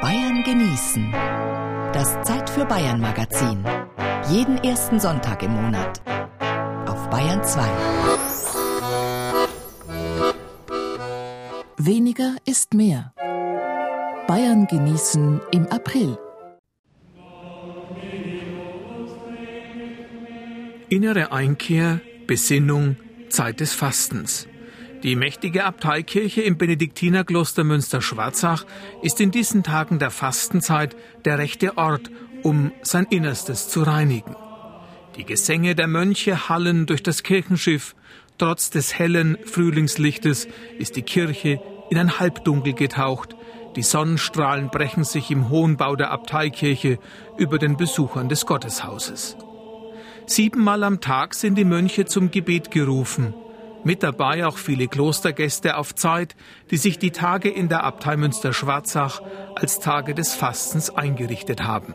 Bayern genießen. Das Zeit für Bayern Magazin. Jeden ersten Sonntag im Monat. Auf Bayern 2. Weniger ist mehr. Bayern genießen im April. Innere Einkehr, Besinnung, Zeit des Fastens. Die mächtige Abteikirche im Benediktinerkloster Münster-Schwarzach ist in diesen Tagen der Fastenzeit der rechte Ort, um sein Innerstes zu reinigen. Die Gesänge der Mönche hallen durch das Kirchenschiff. Trotz des hellen Frühlingslichtes ist die Kirche in ein Halbdunkel getaucht. Die Sonnenstrahlen brechen sich im hohen Bau der Abteikirche über den Besuchern des Gotteshauses. Siebenmal am Tag sind die Mönche zum Gebet gerufen. Mit dabei auch viele Klostergäste auf Zeit, die sich die Tage in der Abtei Münster-Schwarzach als Tage des Fastens eingerichtet haben.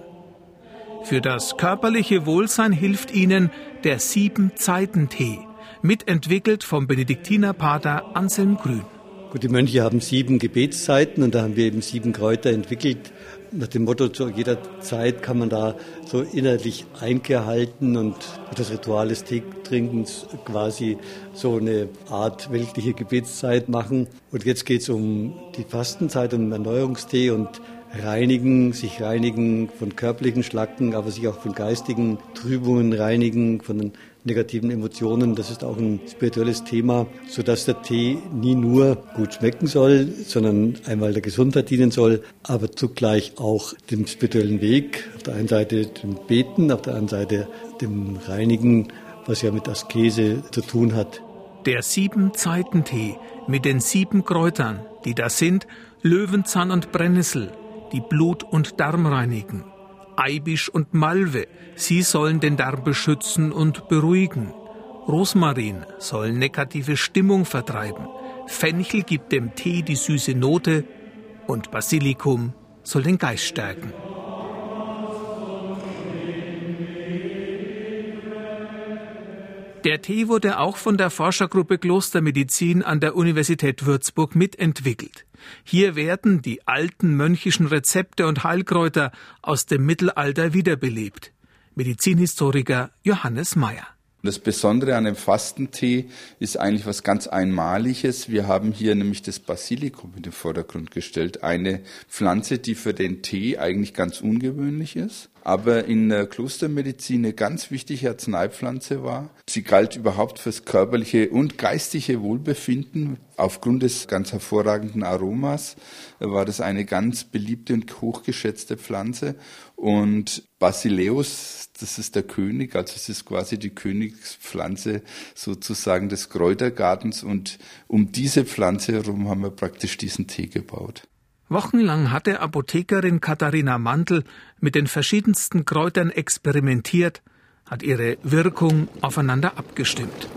Für das körperliche Wohlsein hilft ihnen der Sieben-Zeiten-Tee, mitentwickelt vom Benediktinerpater Anselm Grün. Gut, die Mönche haben sieben Gebetszeiten und da haben wir eben sieben Kräuter entwickelt, nach dem Motto, zu jeder Zeit kann man da so innerlich Einkehr halten und das Ritual des Teetrinkens quasi so eine Art weltliche Gebetszeit machen. Und jetzt geht es um die Fastenzeit, um Erneuerungstee und reinigen, sich reinigen von körperlichen Schlacken, aber sich auch von geistigen Trübungen reinigen, von negativen Emotionen. Das ist auch ein spirituelles Thema, sodass der Tee nie nur gut schmecken soll, sondern einmal der Gesundheit dienen soll, aber zugleich auch dem spirituellen Weg. Auf der einen Seite dem Beten, auf der anderen Seite dem Reinigen, was ja mit Askese zu tun hat. Der Sieben-Zeiten-Tee mit den sieben Kräutern, die da sind Löwenzahn und Brennnessel, die Blut- und Darm reinigen. Eibisch und Malve, sie sollen den Darm beschützen und beruhigen. Rosmarin soll negative Stimmung vertreiben. Fenchel gibt dem Tee die süße Note und Basilikum soll den Geist stärken. Der Tee wurde auch von der Forschergruppe Klostermedizin an der Universität Würzburg mitentwickelt. Hier werden die alten mönchischen Rezepte und Heilkräuter aus dem Mittelalter wiederbelebt. Medizinhistoriker Johannes Mayer. Das Besondere an dem Fastentee ist eigentlich was ganz Einmaliges. Wir haben hier nämlich das Basilikum in den Vordergrund gestellt. Eine Pflanze, die für den Tee eigentlich ganz ungewöhnlich ist aber in der Klostermedizin eine ganz wichtige Arzneipflanze war. Sie galt überhaupt fürs körperliche und geistige Wohlbefinden. Aufgrund des ganz hervorragenden Aromas war das eine ganz beliebte und hochgeschätzte Pflanze. Und Basileus, das ist der König, also es ist quasi die Königspflanze sozusagen des Kräutergartens. Und um diese Pflanze herum haben wir praktisch diesen Tee gebaut. Wochenlang hatte Apothekerin Katharina Mantel mit den verschiedensten Kräutern experimentiert, hat ihre Wirkung aufeinander abgestimmt.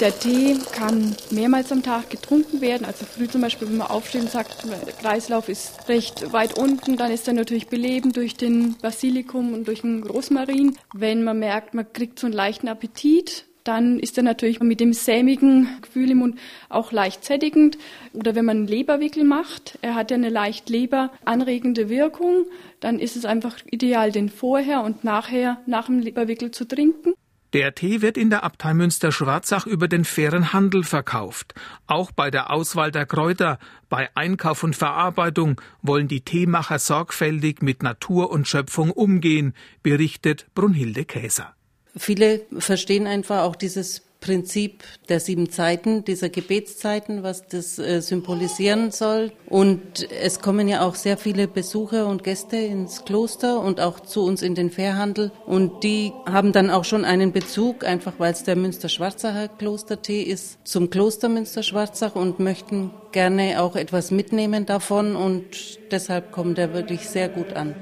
Der Tee kann mehrmals am Tag getrunken werden. Also früh zum Beispiel, wenn man aufsteht und sagt, der Kreislauf ist recht weit unten, dann ist er natürlich belebend durch den Basilikum und durch den Rosmarin. Wenn man merkt, man kriegt so einen leichten Appetit, dann ist er natürlich mit dem sämigen Gefühl im Mund auch leicht sättigend. Oder wenn man Leberwickel macht, er hat ja eine leicht leberanregende Wirkung, dann ist es einfach ideal, den vorher und nachher nach dem Leberwickel zu trinken. Der Tee wird in der Abtei Münster-Schwarzach über den fairen Handel verkauft. Auch bei der Auswahl der Kräuter, bei Einkauf und Verarbeitung wollen die Teemacher sorgfältig mit Natur und Schöpfung umgehen, berichtet Brunhilde Käser. Viele verstehen einfach auch dieses Prinzip der sieben Zeiten, dieser Gebetszeiten, was das äh, symbolisieren soll. Und es kommen ja auch sehr viele Besucher und Gäste ins Kloster und auch zu uns in den Fährhandel. Und die haben dann auch schon einen Bezug, einfach weil es der Münster-Schwarzacher Klostertee ist, zum Kloster Münster-Schwarzach und möchten gerne auch etwas mitnehmen davon. Und deshalb kommt er wirklich sehr gut an.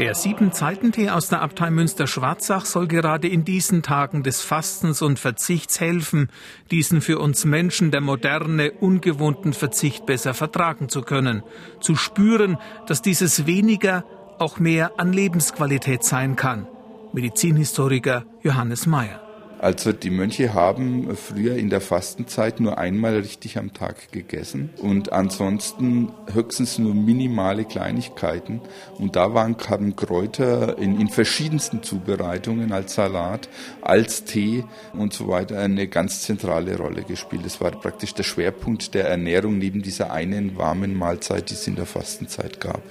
Der Sieben-Zeiten-Tee aus der Abtei Münster-Schwarzach soll gerade in diesen Tagen des Fastens und Verzichts helfen, diesen für uns Menschen der moderne, ungewohnten Verzicht besser vertragen zu können, zu spüren, dass dieses weniger auch mehr an Lebensqualität sein kann. Medizinhistoriker Johannes Mayer. Also die Mönche haben früher in der Fastenzeit nur einmal richtig am Tag gegessen und ansonsten höchstens nur minimale Kleinigkeiten. Und da waren haben Kräuter in, in verschiedensten Zubereitungen als Salat, als Tee und so weiter eine ganz zentrale Rolle gespielt. Das war praktisch der Schwerpunkt der Ernährung neben dieser einen warmen Mahlzeit, die es in der Fastenzeit gab.